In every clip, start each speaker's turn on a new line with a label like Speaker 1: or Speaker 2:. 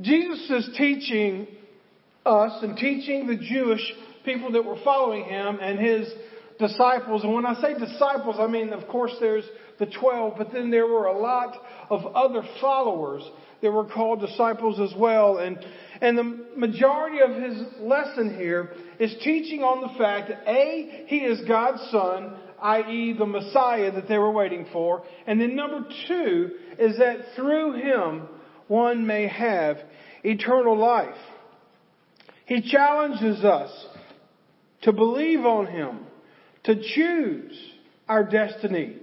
Speaker 1: Jesus is teaching us and teaching the Jewish people that were following him and his disciples. And when I say disciples, I mean, of course, there's the 12, but then there were a lot of other followers that were called disciples as well. And, and the majority of his lesson here is teaching on the fact that A, he is God's son, i.e. the Messiah that they were waiting for. And then number two is that through him, one may have eternal life. He challenges us to believe on him, to choose our destiny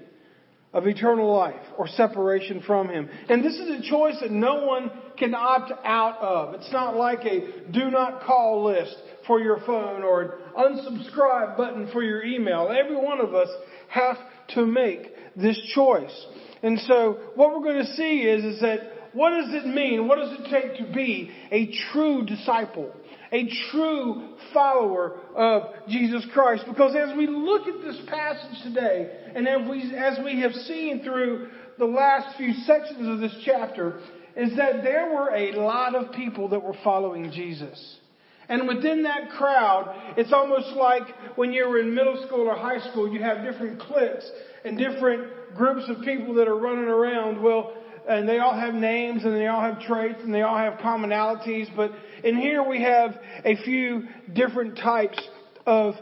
Speaker 1: of eternal life or separation from Him. And this is a choice that no one can opt out of. It's not like a do not call list for your phone or an unsubscribe button for your email. Every one of us have to make this choice. And so what we're going to see is, is that what does it mean? What does it take to be a true disciple? A true follower of Jesus Christ. Because as we look at this passage today, and as we, as we have seen through the last few sections of this chapter, is that there were a lot of people that were following Jesus. And within that crowd, it's almost like when you were in middle school or high school, you have different cliques and different groups of people that are running around. Well, and they all have names and they all have traits and they all have commonalities, but in here we have a few different types of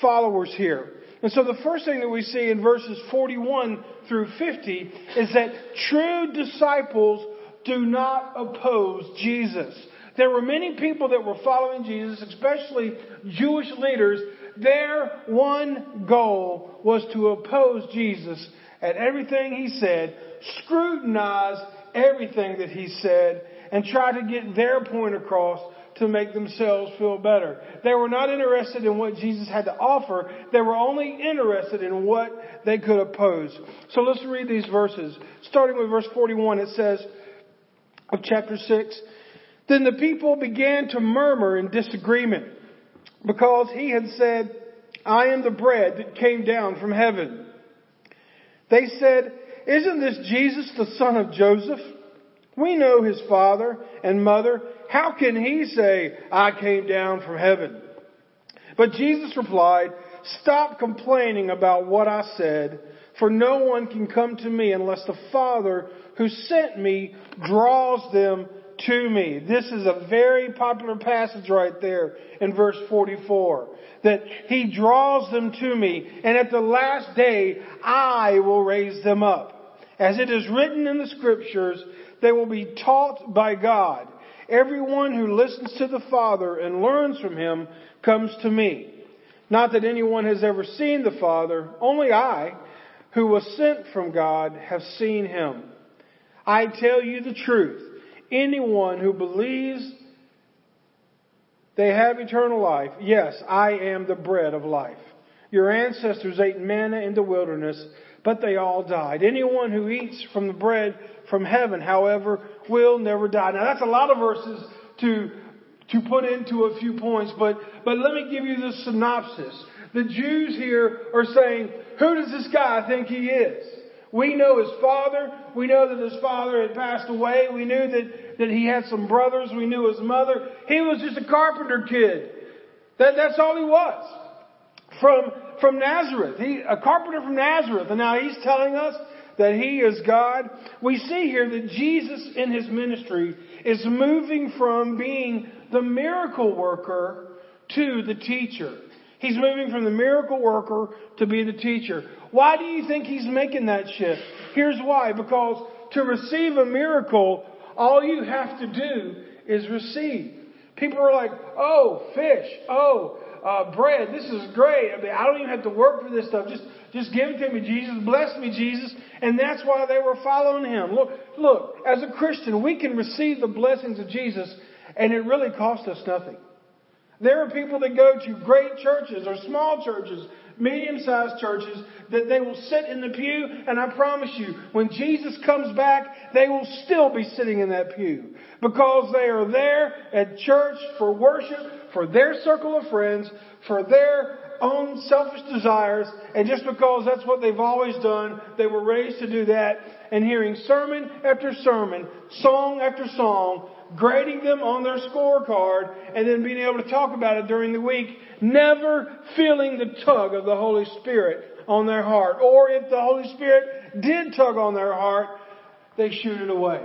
Speaker 1: followers here. And so the first thing that we see in verses 41 through 50 is that true disciples do not oppose Jesus. There were many people that were following Jesus, especially Jewish leaders. Their one goal was to oppose Jesus at everything he said, scrutinize everything that he said, and try to get their point across to make themselves feel better. They were not interested in what Jesus had to offer. They were only interested in what they could oppose. So let's read these verses. Starting with verse 41, it says of chapter 6, Then the people began to murmur in disagreement because he had said, I am the bread that came down from heaven. They said, Isn't this Jesus the son of Joseph? We know his father and mother. How can he say, I came down from heaven? But Jesus replied, Stop complaining about what I said, for no one can come to me unless the Father who sent me draws them to me. This is a very popular passage right there in verse 44. That he draws them to me, and at the last day I will raise them up. As it is written in the scriptures, they will be taught by God. Everyone who listens to the Father and learns from him comes to me. Not that anyone has ever seen the Father, only I, who was sent from God, have seen him. I tell you the truth. Anyone who believes they have eternal life, yes, I am the bread of life. Your ancestors ate manna in the wilderness, but they all died. Anyone who eats from the bread from heaven, however, will never die. Now that's a lot of verses to, to put into a few points, but, but let me give you the synopsis. The Jews here are saying, who does this guy think he is? We know his father. We know that his father had passed away. We knew that, that he had some brothers. We knew his mother. He was just a carpenter kid. That, that's all he was. From, from Nazareth. He, a carpenter from Nazareth. And now he's telling us that he is God. We see here that Jesus in his ministry is moving from being the miracle worker to the teacher. He's moving from the miracle worker to be the teacher. Why do you think he's making that shift? Here's why. Because to receive a miracle, all you have to do is receive. People are like, oh, fish, oh, uh, bread, this is great. I mean, I don't even have to work for this stuff. Just, just give it to me, Jesus. Bless me, Jesus. And that's why they were following him. Look, look, as a Christian, we can receive the blessings of Jesus and it really costs us nothing. There are people that go to great churches or small churches, medium sized churches, that they will sit in the pew, and I promise you, when Jesus comes back, they will still be sitting in that pew. Because they are there at church for worship, for their circle of friends, for their own selfish desires, and just because that's what they've always done, they were raised to do that, and hearing sermon after sermon, song after song, grading them on their scorecard, and then being able to talk about it during the week, never feeling the tug of the Holy Spirit on their heart. Or if the Holy Spirit did tug on their heart, they shoot it away.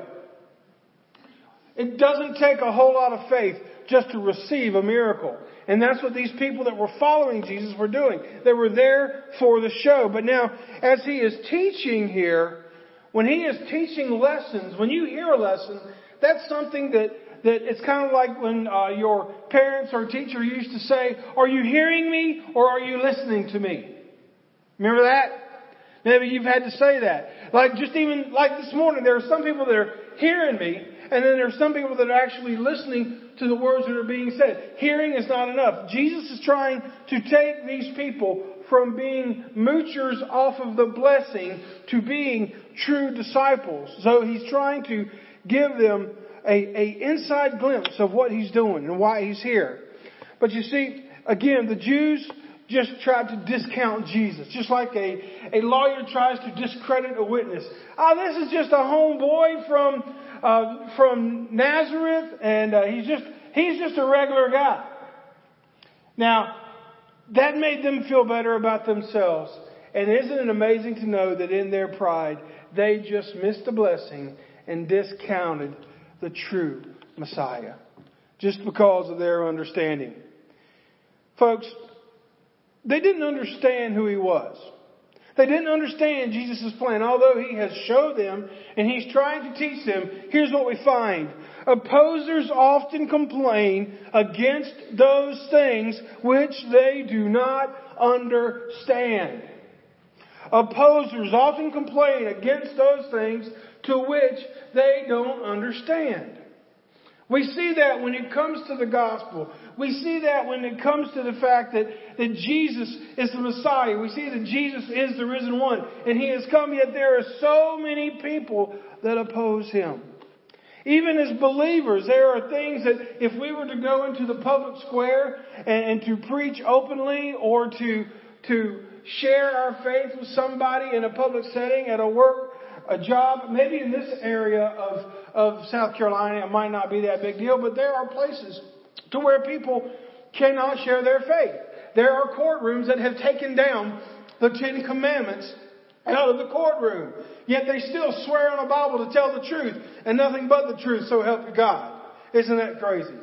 Speaker 1: It doesn't take a whole lot of faith just to receive a miracle. And that's what these people that were following Jesus were doing. They were there for the show. But now, as he is teaching here, when he is teaching lessons, when you hear a lesson, that's something that, that it's kind of like when uh, your parents or teacher used to say, Are you hearing me or are you listening to me? Remember that? Maybe you've had to say that. Like just even like this morning, there are some people that are hearing me, and then there are some people that are actually listening to the words that are being said. Hearing is not enough. Jesus is trying to take these people from being moochers off of the blessing to being true disciples. So he's trying to give them a, a inside glimpse of what he's doing and why he's here. But you see, again, the Jews just tried to discount Jesus, just like a, a lawyer tries to discredit a witness. Oh, this is just a homeboy from uh, from Nazareth, and uh, he's just he's just a regular guy. Now, that made them feel better about themselves. And isn't it amazing to know that in their pride, they just missed the blessing and discounted the true Messiah just because of their understanding. Folks, they didn't understand who he was. They didn't understand Jesus' plan. Although he has showed them and he's trying to teach them, here's what we find. Opposers often complain against those things which they do not understand. Opposers often complain against those things to which they don't understand. We see that when it comes to the gospel. We see that when it comes to the fact that, that Jesus is the Messiah. We see that Jesus is the risen one. And He has come, yet there are so many people that oppose Him. Even as believers, there are things that if we were to go into the public square and, and to preach openly or to, to share our faith with somebody in a public setting at a work a job, maybe in this area of, of South Carolina, it might not be that big deal, but there are places to where people cannot share their faith. There are courtrooms that have taken down the Ten Commandments out of the courtroom. Yet they still swear on a Bible to tell the truth and nothing but the truth, so help you God. Isn't that crazy?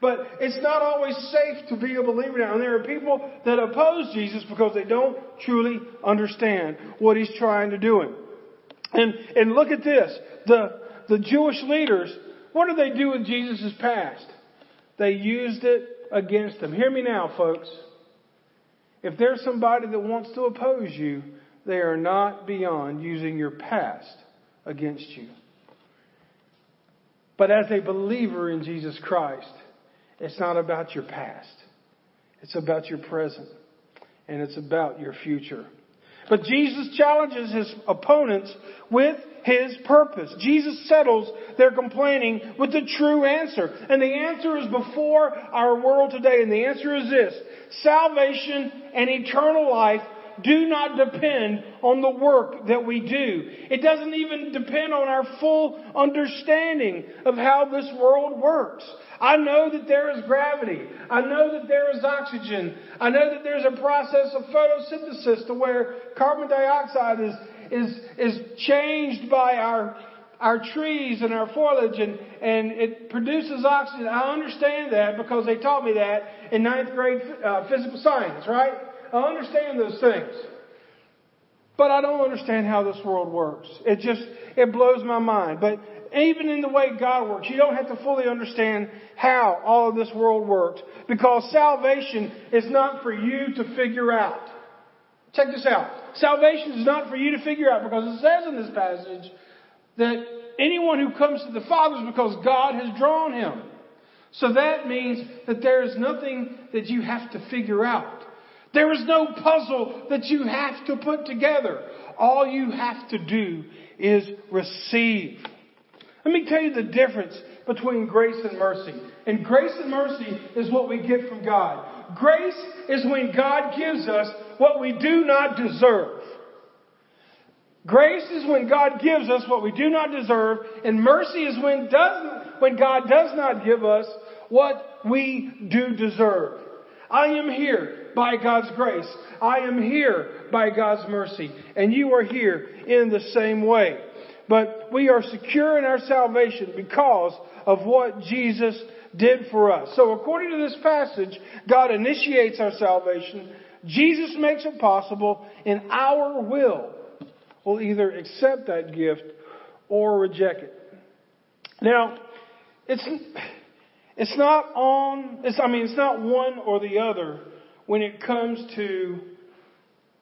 Speaker 1: But it's not always safe to be a believer now. And there are people that oppose Jesus because they don't truly understand what he's trying to do. And, and look at this. The, the Jewish leaders, what did they do with Jesus' past? They used it against them. Hear me now, folks. If there's somebody that wants to oppose you, they are not beyond using your past against you. But as a believer in Jesus Christ, it's not about your past. It's about your present. And it's about your future. But Jesus challenges his opponents with his purpose. Jesus settles their complaining with the true answer. And the answer is before our world today. And the answer is this. Salvation and eternal life do not depend on the work that we do. It doesn't even depend on our full understanding of how this world works. I know that there is gravity. I know that there is oxygen. I know that there's a process of photosynthesis to where carbon dioxide is, is, is changed by our, our trees and our foliage and, and it produces oxygen. I understand that because they taught me that in ninth grade uh, physical science, right? I understand those things. But I don't understand how this world works. It just, it blows my mind. But even in the way God works, you don't have to fully understand how all of this world works because salvation is not for you to figure out. Check this out. Salvation is not for you to figure out because it says in this passage that anyone who comes to the Father is because God has drawn him. So that means that there is nothing that you have to figure out. There is no puzzle that you have to put together. All you have to do is receive. Let me tell you the difference between grace and mercy. And grace and mercy is what we get from God. Grace is when God gives us what we do not deserve. Grace is when God gives us what we do not deserve, and mercy is when doesn't when God does not give us what we do deserve. I am here by God's grace. I am here by God's mercy. And you are here in the same way. But we are secure in our salvation because of what Jesus did for us. So according to this passage, God initiates our salvation. Jesus makes it possible and our will will either accept that gift or reject it. Now, it's, it's not on, it's, I mean, it's not one or the other when it comes to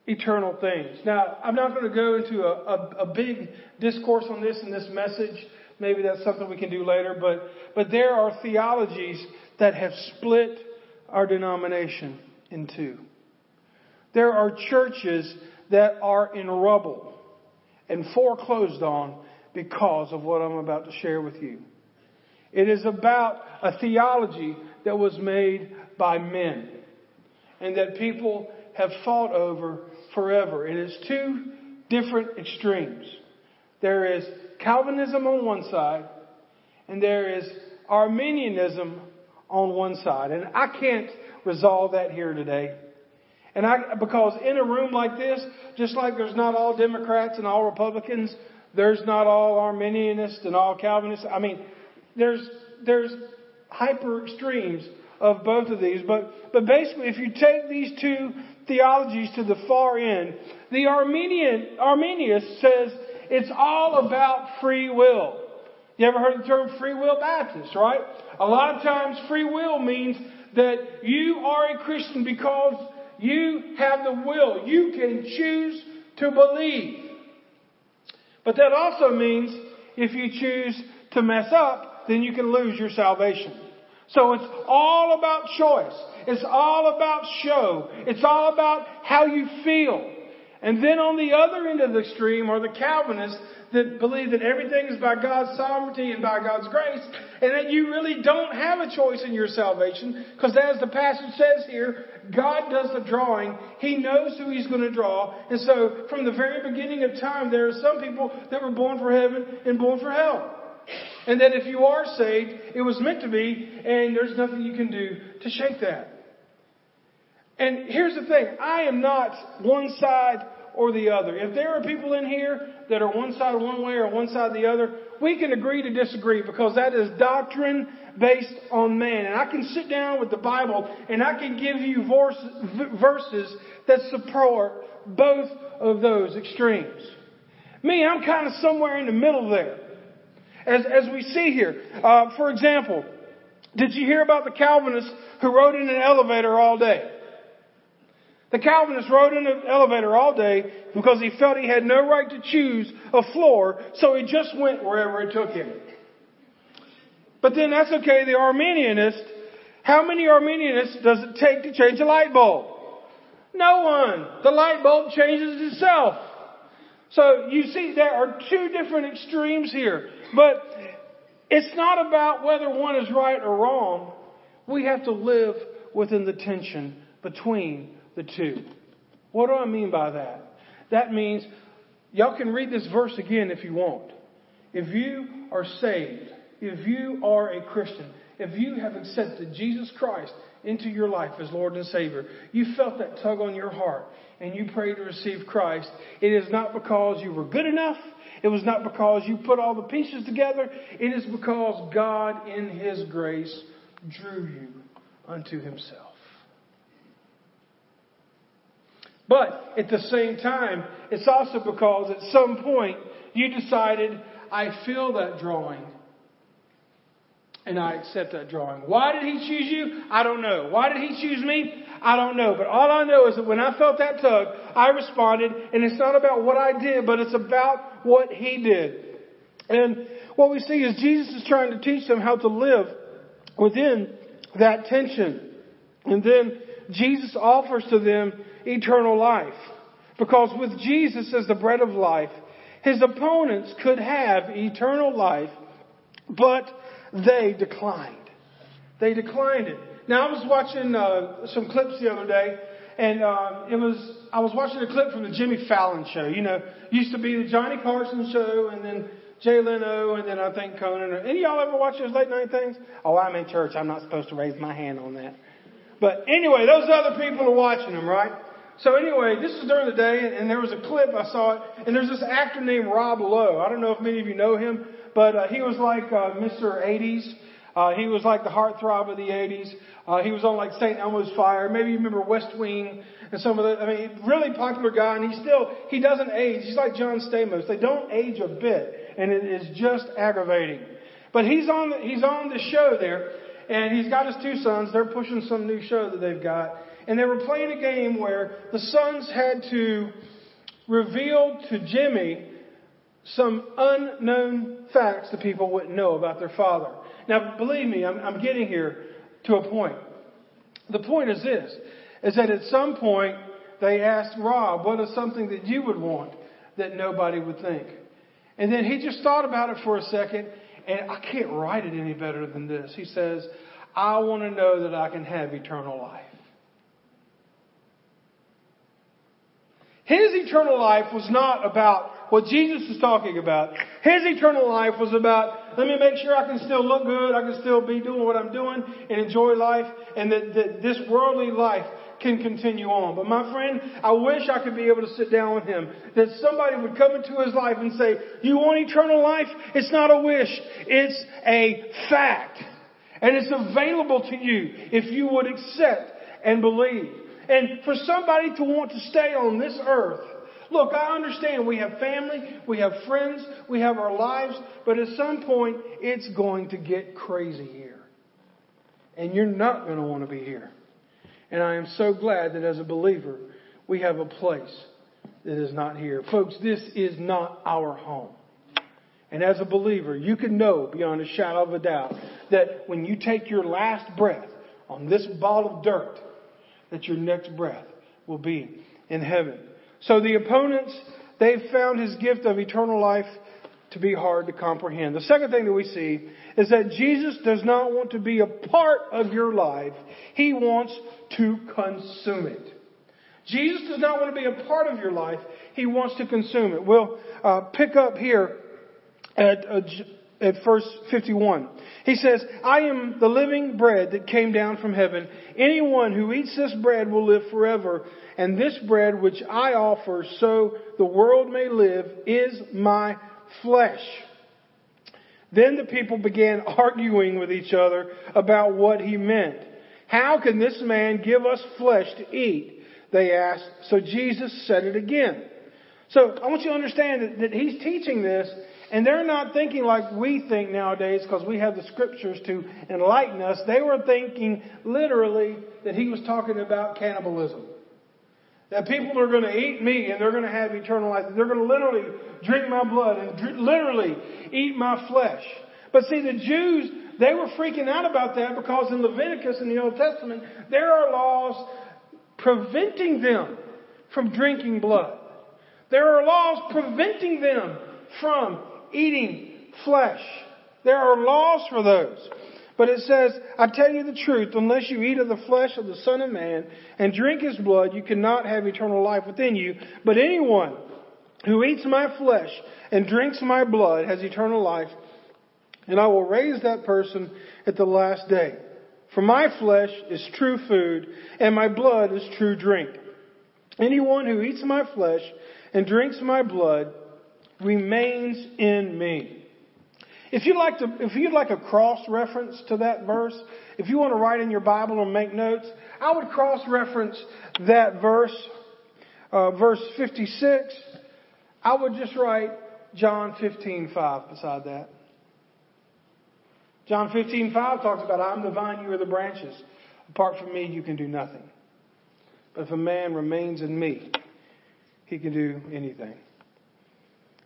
Speaker 1: eternal things. Now, I'm not going to go into a, a, a big discourse on this in this message. Maybe that's something we can do later, but, but there are theologies that have split our denomination in two. There are churches that are in rubble and foreclosed on because of what I'm about to share with you. It is about a theology that was made by men and that people have fought over forever. And it's two different extremes. There is Calvinism on one side and there is Arminianism on one side. And I can't resolve that here today. And I, because in a room like this, just like there's not all Democrats and all Republicans, there's not all Arminianists and all Calvinists. I mean, there's, there's hyper extremes of both of these. But, but basically, if you take these two theologies to the far end, the Arminian, Arminius says it's all about free will. You ever heard the term free will Baptist, right? A lot of times free will means that you are a Christian because you have the will. You can choose to believe. But that also means if you choose to mess up, then you can lose your salvation. So it's all about choice. It's all about show. It's all about how you feel. And then on the other end of the extreme are the Calvinists that believe that everything is by God's sovereignty and by God's grace, and that you really don't have a choice in your salvation, because as the passage says here, God does the drawing. He knows who He's going to draw. And so from the very beginning of time, there are some people that were born for heaven and born for hell. And that if you are saved, it was meant to be, and there's nothing you can do to shake that. And here's the thing I am not one side or the other. If there are people in here that are one side one way or one side the other, we can agree to disagree because that is doctrine based on man. And I can sit down with the Bible and I can give you verses that support both of those extremes. Me, I'm kind of somewhere in the middle there. As, as we see here, uh, for example, did you hear about the Calvinist who rode in an elevator all day? The Calvinist rode in an elevator all day because he felt he had no right to choose a floor, so he just went wherever it took him. But then that's okay, the Arminianist, how many Arminianists does it take to change a light bulb? No one. The light bulb changes itself. So you see, there are two different extremes here. But it's not about whether one is right or wrong. We have to live within the tension between the two. What do I mean by that? That means, y'all can read this verse again if you want. If you are saved, if you are a Christian, if you have accepted Jesus Christ into your life as Lord and Savior, you felt that tug on your heart and you prayed to receive Christ, it is not because you were good enough. It was not because you put all the pieces together. It is because God, in His grace, drew you unto Himself. But at the same time, it's also because at some point you decided, I feel that drawing. And I accept that drawing. Why did he choose you? I don't know. Why did he choose me? I don't know. But all I know is that when I felt that tug, I responded. And it's not about what I did, but it's about what he did. And what we see is Jesus is trying to teach them how to live within that tension. And then Jesus offers to them eternal life. Because with Jesus as the bread of life, his opponents could have eternal life, but they declined. They declined it. Now I was watching uh, some clips the other day, and uh, it was I was watching a clip from the Jimmy Fallon show. You know, used to be the Johnny Carson show, and then Jay Leno, and then I think Conan. Any of y'all ever watch those late night things? Oh, I'm in church. I'm not supposed to raise my hand on that. But anyway, those other people are watching them, right? So anyway, this is during the day, and there was a clip I saw it, and there's this actor named Rob Lowe. I don't know if many of you know him, but uh, he was like uh, Mr. 80s. Uh, he was like the heartthrob of the 80s. Uh, he was on like St. Elmo's Fire. Maybe you remember West Wing and some of the, I mean, really popular guy, and he still, he doesn't age. He's like John Stamos. They don't age a bit, and it is just aggravating. But he's on, the, he's on the show there, and he's got his two sons. They're pushing some new show that they've got. And they were playing a game where the sons had to reveal to Jimmy some unknown facts that people wouldn't know about their father. Now, believe me, I'm, I'm getting here to a point. The point is this, is that at some point they asked Rob, what is something that you would want that nobody would think? And then he just thought about it for a second, and I can't write it any better than this. He says, I want to know that I can have eternal life. His eternal life was not about what Jesus is talking about. His eternal life was about, let me make sure I can still look good, I can still be doing what I'm doing and enjoy life, and that, that this worldly life can continue on. But my friend, I wish I could be able to sit down with him. That somebody would come into his life and say, you want eternal life? It's not a wish. It's a fact. And it's available to you if you would accept and believe. And for somebody to want to stay on this earth, look, I understand we have family, we have friends, we have our lives, but at some point it's going to get crazy here. And you're not going to want to be here. And I am so glad that as a believer, we have a place that is not here. Folks, this is not our home. And as a believer, you can know beyond a shadow of a doubt that when you take your last breath on this ball of dirt, that your next breath will be in heaven. So the opponents, they've found his gift of eternal life to be hard to comprehend. The second thing that we see is that Jesus does not want to be a part of your life. He wants to consume it. Jesus does not want to be a part of your life. He wants to consume it. We'll uh, pick up here at, uh, at verse 51. He says, I am the living bread that came down from heaven. Anyone who eats this bread will live forever. And this bread which I offer so the world may live is my flesh. Then the people began arguing with each other about what he meant. How can this man give us flesh to eat? They asked. So Jesus said it again. So I want you to understand that, that he's teaching this and they're not thinking like we think nowadays because we have the scriptures to enlighten us. They were thinking literally that he was talking about cannibalism. That people are going to eat me and they're going to have eternal life. They're going to literally drink my blood and literally eat my flesh. But see, the Jews, they were freaking out about that because in Leviticus in the Old Testament, there are laws preventing them from drinking blood. There are laws preventing them from eating flesh. There are laws for those. But it says, I tell you the truth, unless you eat of the flesh of the Son of Man and drink his blood, you cannot have eternal life within you. But anyone who eats my flesh and drinks my blood has eternal life, and I will raise that person at the last day. For my flesh is true food, and my blood is true drink. Anyone who eats my flesh and drinks my blood remains in me. If you'd like to, if you'd like a cross reference to that verse, if you want to write in your Bible or make notes, I would cross reference that verse, uh, verse 56. I would just write John 15:5 beside that. John 15:5 talks about I'm the vine, you are the branches. Apart from me, you can do nothing. But if a man remains in me, he can do anything.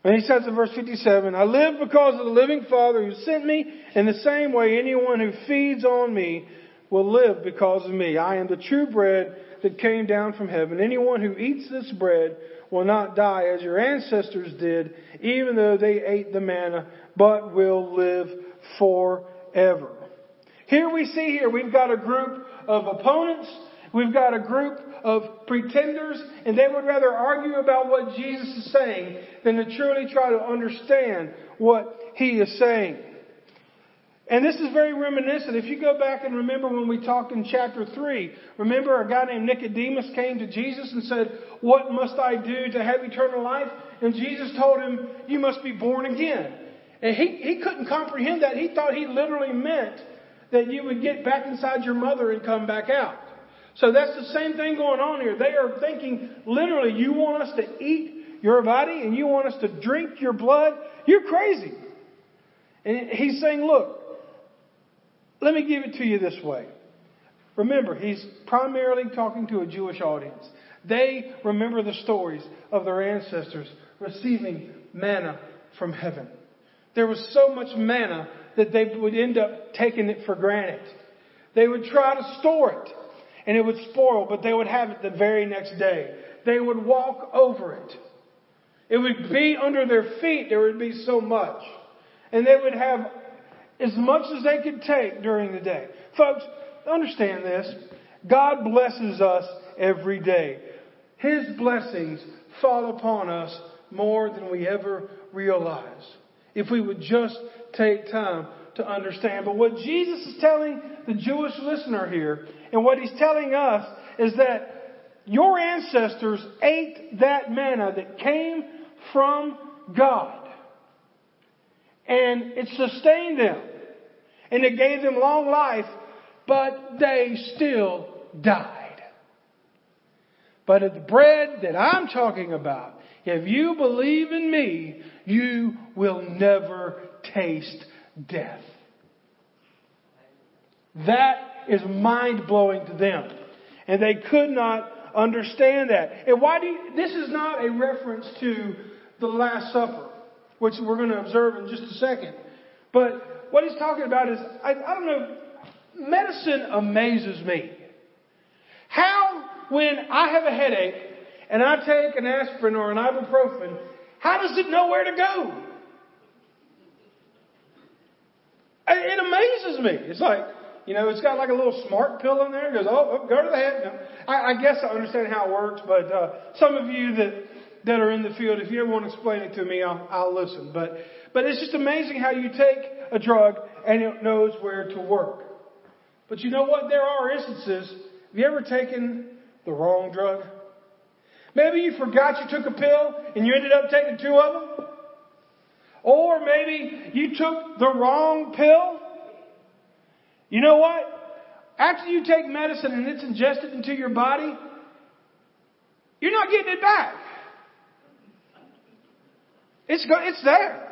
Speaker 1: And he says in verse 57, I live because of the living Father who sent me. In the same way, anyone who feeds on me will live because of me. I am the true bread that came down from heaven. Anyone who eats this bread will not die as your ancestors did, even though they ate the manna, but will live forever. Here we see here, we've got a group of opponents We've got a group of pretenders, and they would rather argue about what Jesus is saying than to truly try to understand what he is saying. And this is very reminiscent. If you go back and remember when we talked in chapter 3, remember a guy named Nicodemus came to Jesus and said, What must I do to have eternal life? And Jesus told him, You must be born again. And he, he couldn't comprehend that. He thought he literally meant that you would get back inside your mother and come back out. So that's the same thing going on here. They are thinking literally, you want us to eat your body and you want us to drink your blood? You're crazy. And he's saying, look, let me give it to you this way. Remember, he's primarily talking to a Jewish audience. They remember the stories of their ancestors receiving manna from heaven. There was so much manna that they would end up taking it for granted. They would try to store it and it would spoil, but they would have it the very next day. They would walk over it. It would be under their feet. There would be so much. And they would have as much as they could take during the day. Folks, understand this. God blesses us every day. His blessings fall upon us more than we ever realize. If we would just take time to understand. But what Jesus is telling the Jewish listener here, and what he's telling us, is that your ancestors ate that manna that came from God. And it sustained them. And it gave them long life, but they still died. But the bread that I'm talking about, if you believe in me, you will never taste death. That is mind blowing to them. And they could not understand that. And why do you, this is not a reference to the Last Supper, which we're going to observe in just a second. But what he's talking about is, I, I don't know, medicine amazes me. How, when I have a headache and I take an aspirin or an ibuprofen, how does it know where to go? It amazes me. It's like, you know, it's got like a little smart pill in there. It goes, oh, oh go to the head. No. I, I guess I understand how it works, but uh, some of you that that are in the field, if you ever want to explain it to me, I'll, I'll listen. But but it's just amazing how you take a drug and it knows where to work. But you know what? There are instances. Have you ever taken the wrong drug? Maybe you forgot you took a pill and you ended up taking two of them. Or maybe you took the wrong pill. You know what? After you take medicine and it's ingested into your body, you're not getting it back. It's, it's there.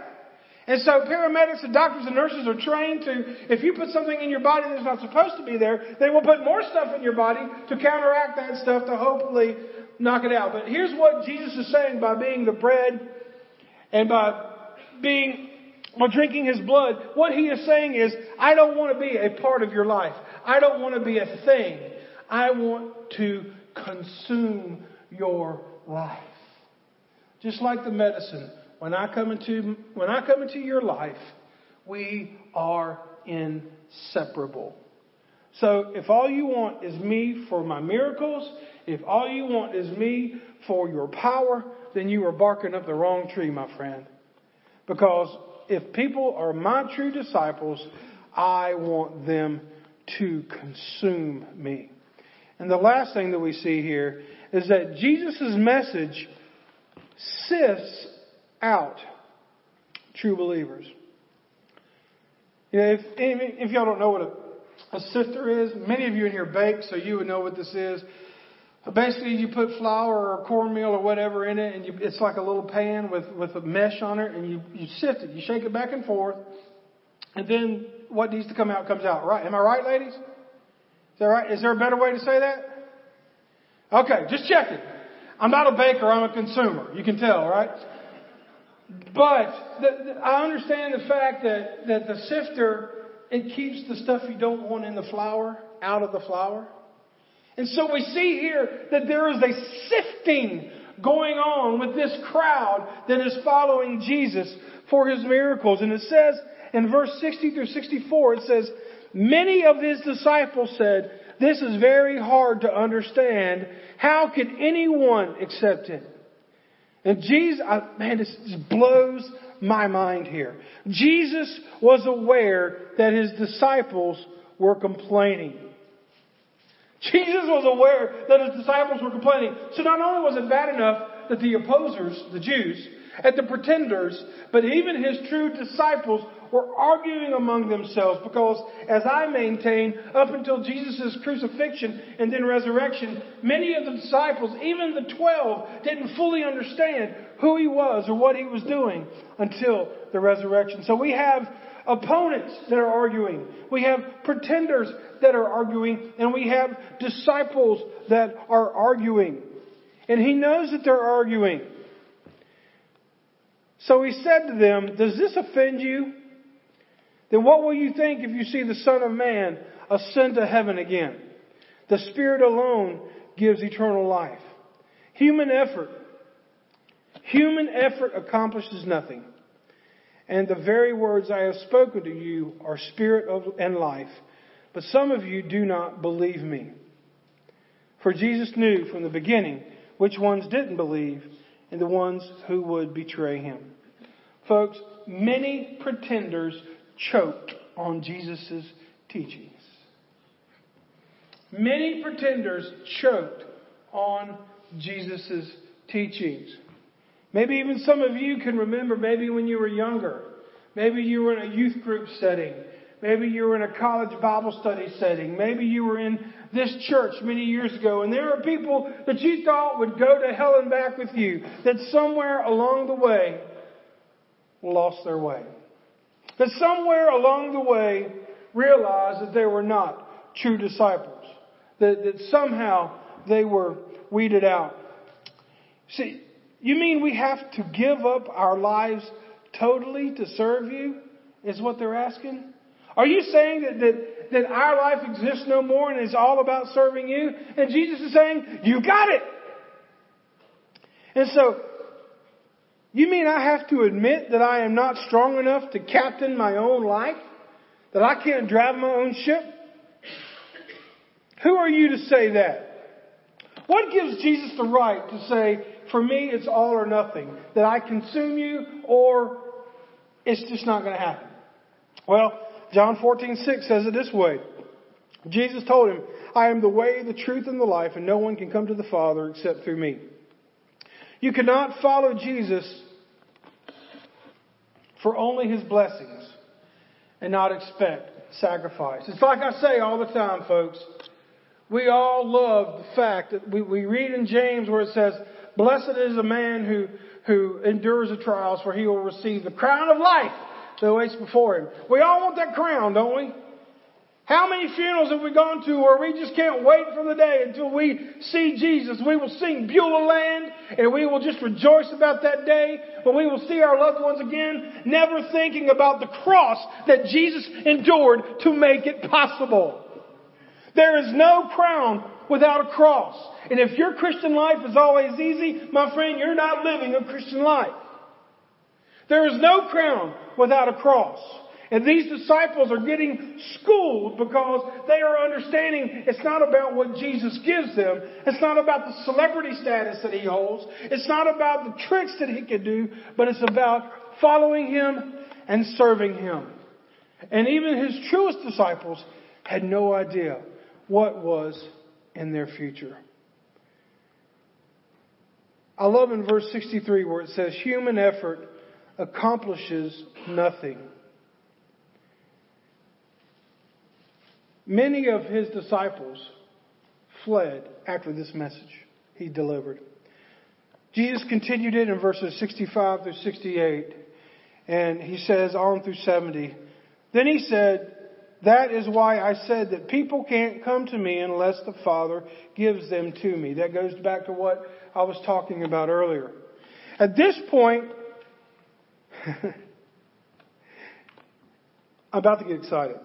Speaker 1: And so paramedics and doctors and nurses are trained to, if you put something in your body that's not supposed to be there, they will put more stuff in your body to counteract that stuff to hopefully knock it out. But here's what Jesus is saying by being the bread and by being or drinking his blood, what he is saying is, I don't want to be a part of your life. I don't want to be a thing. I want to consume your life. Just like the medicine. When I come into, when I come into your life, we are inseparable. So if all you want is me for my miracles, if all you want is me for your power, then you are barking up the wrong tree, my friend. Because if people are my true disciples, I want them to consume me. And the last thing that we see here is that Jesus' message sifts out true believers. You know, if, if y'all don't know what a, a sifter is, many of you in here bake, so you would know what this is. Basically, you put flour or cornmeal or whatever in it, and you, it's like a little pan with, with a mesh on it, and you, you sift it. You shake it back and forth, and then what needs to come out comes out. Right? Am I right, ladies? Is that right? Is there a better way to say that? Okay, just checking. I'm not a baker, I'm a consumer. You can tell, right? But the, the, I understand the fact that, that the sifter, it keeps the stuff you don't want in the flour out of the flour. And so we see here that there is a sifting going on with this crowd that is following Jesus for his miracles. And it says in verse 60 through 64, it says, Many of his disciples said, this is very hard to understand. How could anyone accept it? And Jesus, I, man, this blows my mind here. Jesus was aware that his disciples were complaining. Jesus was aware that his disciples were complaining. So not only was it bad enough that the opposers, the Jews, and the pretenders, but even his true disciples were arguing among themselves because, as I maintain, up until Jesus' crucifixion and then resurrection, many of the disciples, even the twelve, didn't fully understand who he was or what he was doing until the resurrection. So we have opponents that are arguing. We have pretenders that are arguing, and we have disciples that are arguing. And he knows that they're arguing. So he said to them, Does this offend you? Then what will you think if you see the Son of Man ascend to heaven again? The Spirit alone gives eternal life. Human effort, human effort accomplishes nothing. And the very words I have spoken to you are spirit of, and life. But some of you do not believe me. For Jesus knew from the beginning which ones didn't believe and the ones who would betray him. Folks, many pretenders choked on Jesus' teachings. Many pretenders choked on Jesus' teachings. Maybe even some of you can remember maybe when you were younger. Maybe you were in a youth group setting. Maybe you were in a college Bible study setting. Maybe you were in this church many years ago and there are people that you thought would go to hell and back with you that somewhere along the way lost their way that somewhere along the way realized that they were not true disciples, that, that somehow they were weeded out. See, you mean we have to give up our lives totally to serve you? Is what they're asking? Are you saying that, that, that our life exists no more and is all about serving you? And Jesus is saying, you got it! And so, you mean I have to admit that I am not strong enough to captain my own life? That I can't drive my own ship? Who are you to say that? What gives Jesus the right to say, for me it's all or nothing? That I consume you or it's just not going to happen? Well, John 14, 6 says it this way. Jesus told him, I am the way, the truth, and the life, and no one can come to the Father except through me. You cannot follow Jesus for only his blessings and not expect sacrifice. It's like I say all the time, folks. We all love the fact that we, we read in James where it says, Blessed is a man who, who endures the trials, for he will receive the crown of life that waits before him. We all want that crown, don't we? How many funerals have we gone to where we just can't wait for the day until we see Jesus? We will sing Beulah Land and we will just rejoice about that day when we will see our loved ones again, never thinking about the cross that Jesus endured to make it possible. There is no crown without a cross. And if your Christian life is always easy, my friend, you're not living a Christian life. There is no crown without a cross. And these disciples are getting schooled because they are understanding it's not about what Jesus gives them. It's not about the celebrity status that he holds. It's not about the tricks that he can do, but it's about following him and serving him. And even his truest disciples had no idea what was in their future. I love in verse 63 where it says, human effort accomplishes nothing. Many of his disciples fled after this message he delivered. Jesus continued it in verses 65 through 68, and he says on through 70. Then he said, That is why I said that people can't come to me unless the Father gives them to me. That goes back to what I was talking about earlier. At this point, I'm about to get excited.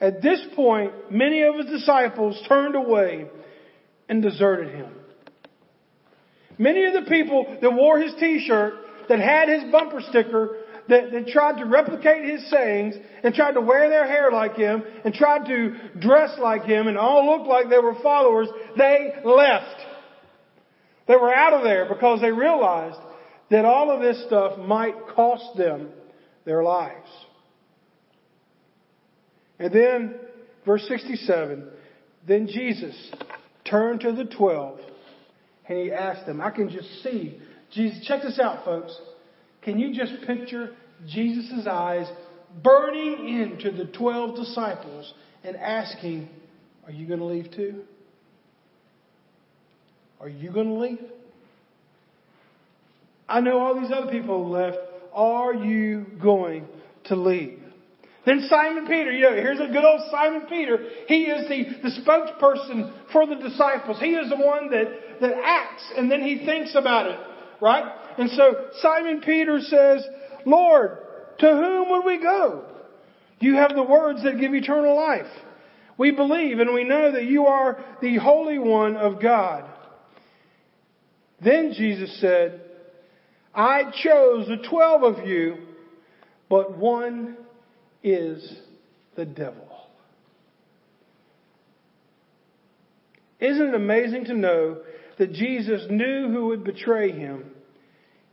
Speaker 1: At this point, many of his disciples turned away and deserted him. Many of the people that wore his t-shirt, that had his bumper sticker, that, that tried to replicate his sayings and tried to wear their hair like him and tried to dress like him and all looked like they were followers, they left. They were out of there because they realized that all of this stuff might cost them their lives. And then, verse 67, then Jesus turned to the twelve and he asked them, I can just see Jesus, check this out, folks. Can you just picture Jesus' eyes burning into the 12 disciples and asking, Are you going to leave too? Are you going to leave? I know all these other people left. Are you going to leave? Then Simon Peter, you know, here's a good old Simon Peter. He is the, the spokesperson for the disciples. He is the one that, that acts and then he thinks about it, right? And so Simon Peter says, Lord, to whom would we go? You have the words that give eternal life. We believe and we know that you are the Holy One of God. Then Jesus said, I chose the twelve of you, but one is the devil. Isn't it amazing to know that Jesus knew who would betray him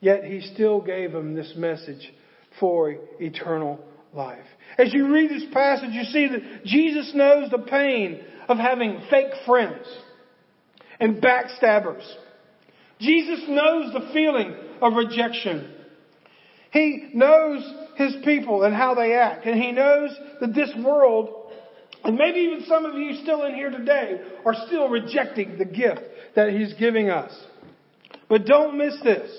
Speaker 1: Yet he still gave him this message for eternal life. As you read this passage, you see that Jesus knows the pain of having fake friends and backstabbers. Jesus knows the feeling of rejection. He knows his people and how they act. And he knows that this world, and maybe even some of you still in here today, are still rejecting the gift that he's giving us. But don't miss this.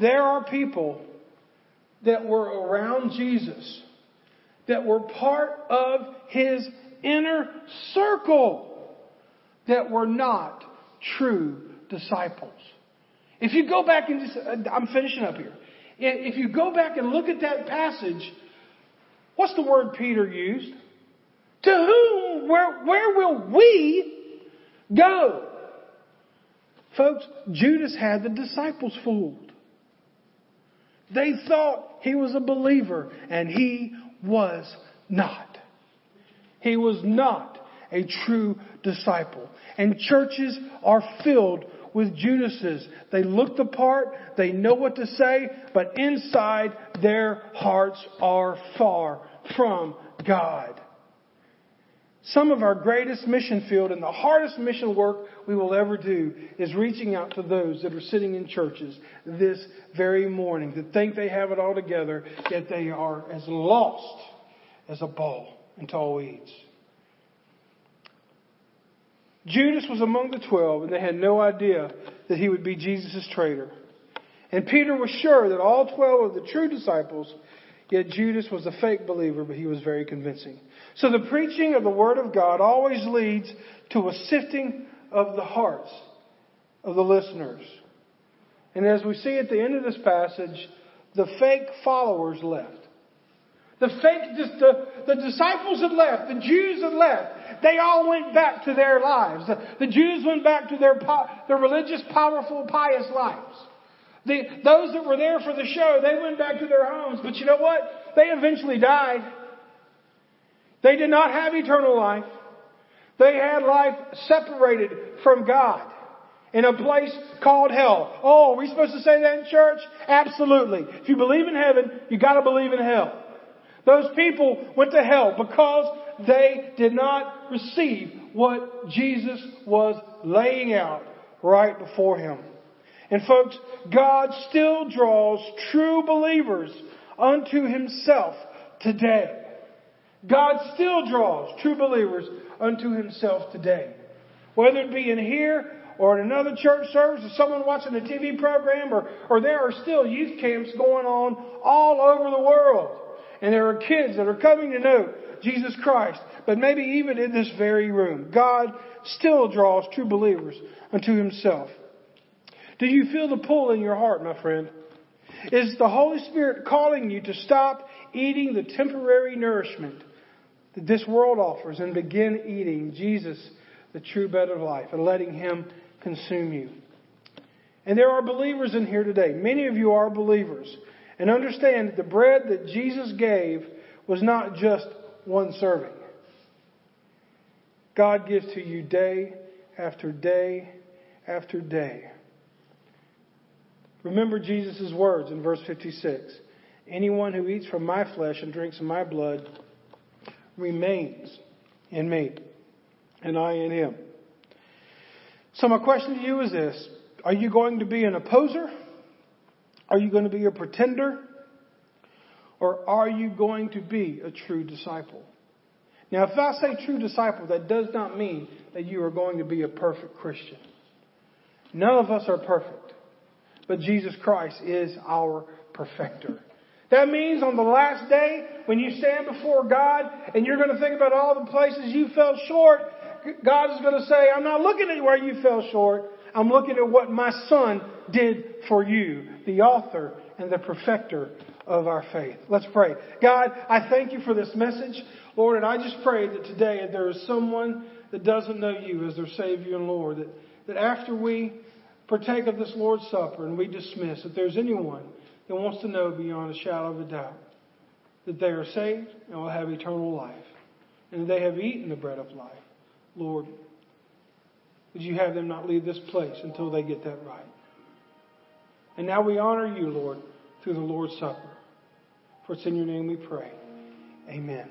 Speaker 1: There are people that were around Jesus that were part of his inner circle that were not true disciples. If you go back and just, uh, I'm finishing up here. If you go back and look at that passage, what's the word Peter used? To whom, where, where will we go? Folks, Judas had the disciples fooled. They thought he was a believer, and he was not. He was not a true disciple. And churches are filled with Judases. They look the part, they know what to say, but inside their hearts are far from God. Some of our greatest mission field and the hardest mission work we will ever do is reaching out to those that are sitting in churches this very morning that think they have it all together, yet they are as lost as a ball in tall weeds. Judas was among the twelve, and they had no idea that he would be Jesus' traitor. And Peter was sure that all twelve of the true disciples, yet Judas was a fake believer, but he was very convincing. So the preaching of the Word of God always leads to a sifting of the hearts of the listeners. And as we see at the end of this passage, the fake followers left. The fake, the, the disciples had left. The Jews had left. They all went back to their lives. The, the Jews went back to their, their religious, powerful, pious lives. The, those that were there for the show, they went back to their homes. But you know what? They eventually died. They did not have eternal life. They had life separated from God in a place called hell. Oh, are we supposed to say that in church? Absolutely. If you believe in heaven, you gotta believe in hell. Those people went to hell because they did not receive what Jesus was laying out right before him. And folks, God still draws true believers unto himself today. God still draws true believers unto himself today. Whether it be in here or in another church service or someone watching a TV program or, or there are still youth camps going on all over the world. And there are kids that are coming to know Jesus Christ. But maybe even in this very room, God still draws true believers unto himself. Do you feel the pull in your heart, my friend? Is the Holy Spirit calling you to stop eating the temporary nourishment that this world offers and begin eating Jesus, the true bread of life, and letting Him consume you. And there are believers in here today. Many of you are believers. And understand that the bread that Jesus gave was not just one serving. God gives to you day after day after day. Remember Jesus' words in verse 56. Anyone who eats from my flesh and drinks my blood remains in me, and I in him. So my question to you is this. Are you going to be an opposer? Are you going to be a pretender? Or are you going to be a true disciple? Now, if I say true disciple, that does not mean that you are going to be a perfect Christian. None of us are perfect, but Jesus Christ is our perfecter. That means on the last day, when you stand before God and you're going to think about all the places you fell short, God is going to say, I'm not looking at where you fell short. I'm looking at what my son did for you, the author and the perfecter of our faith. Let's pray. God, I thank you for this message. Lord, and I just pray that today if there is someone that doesn't know you as their Savior and Lord, that, that after we partake of this Lord's Supper and we dismiss, if there's anyone that wants to know beyond a shadow of a doubt that they are saved and will have eternal life, and that they have eaten the bread of life, Lord, would you have them not leave this place until they get that right? And now we honor you, Lord, through the Lord's Supper. For it's in your name we pray. Amen.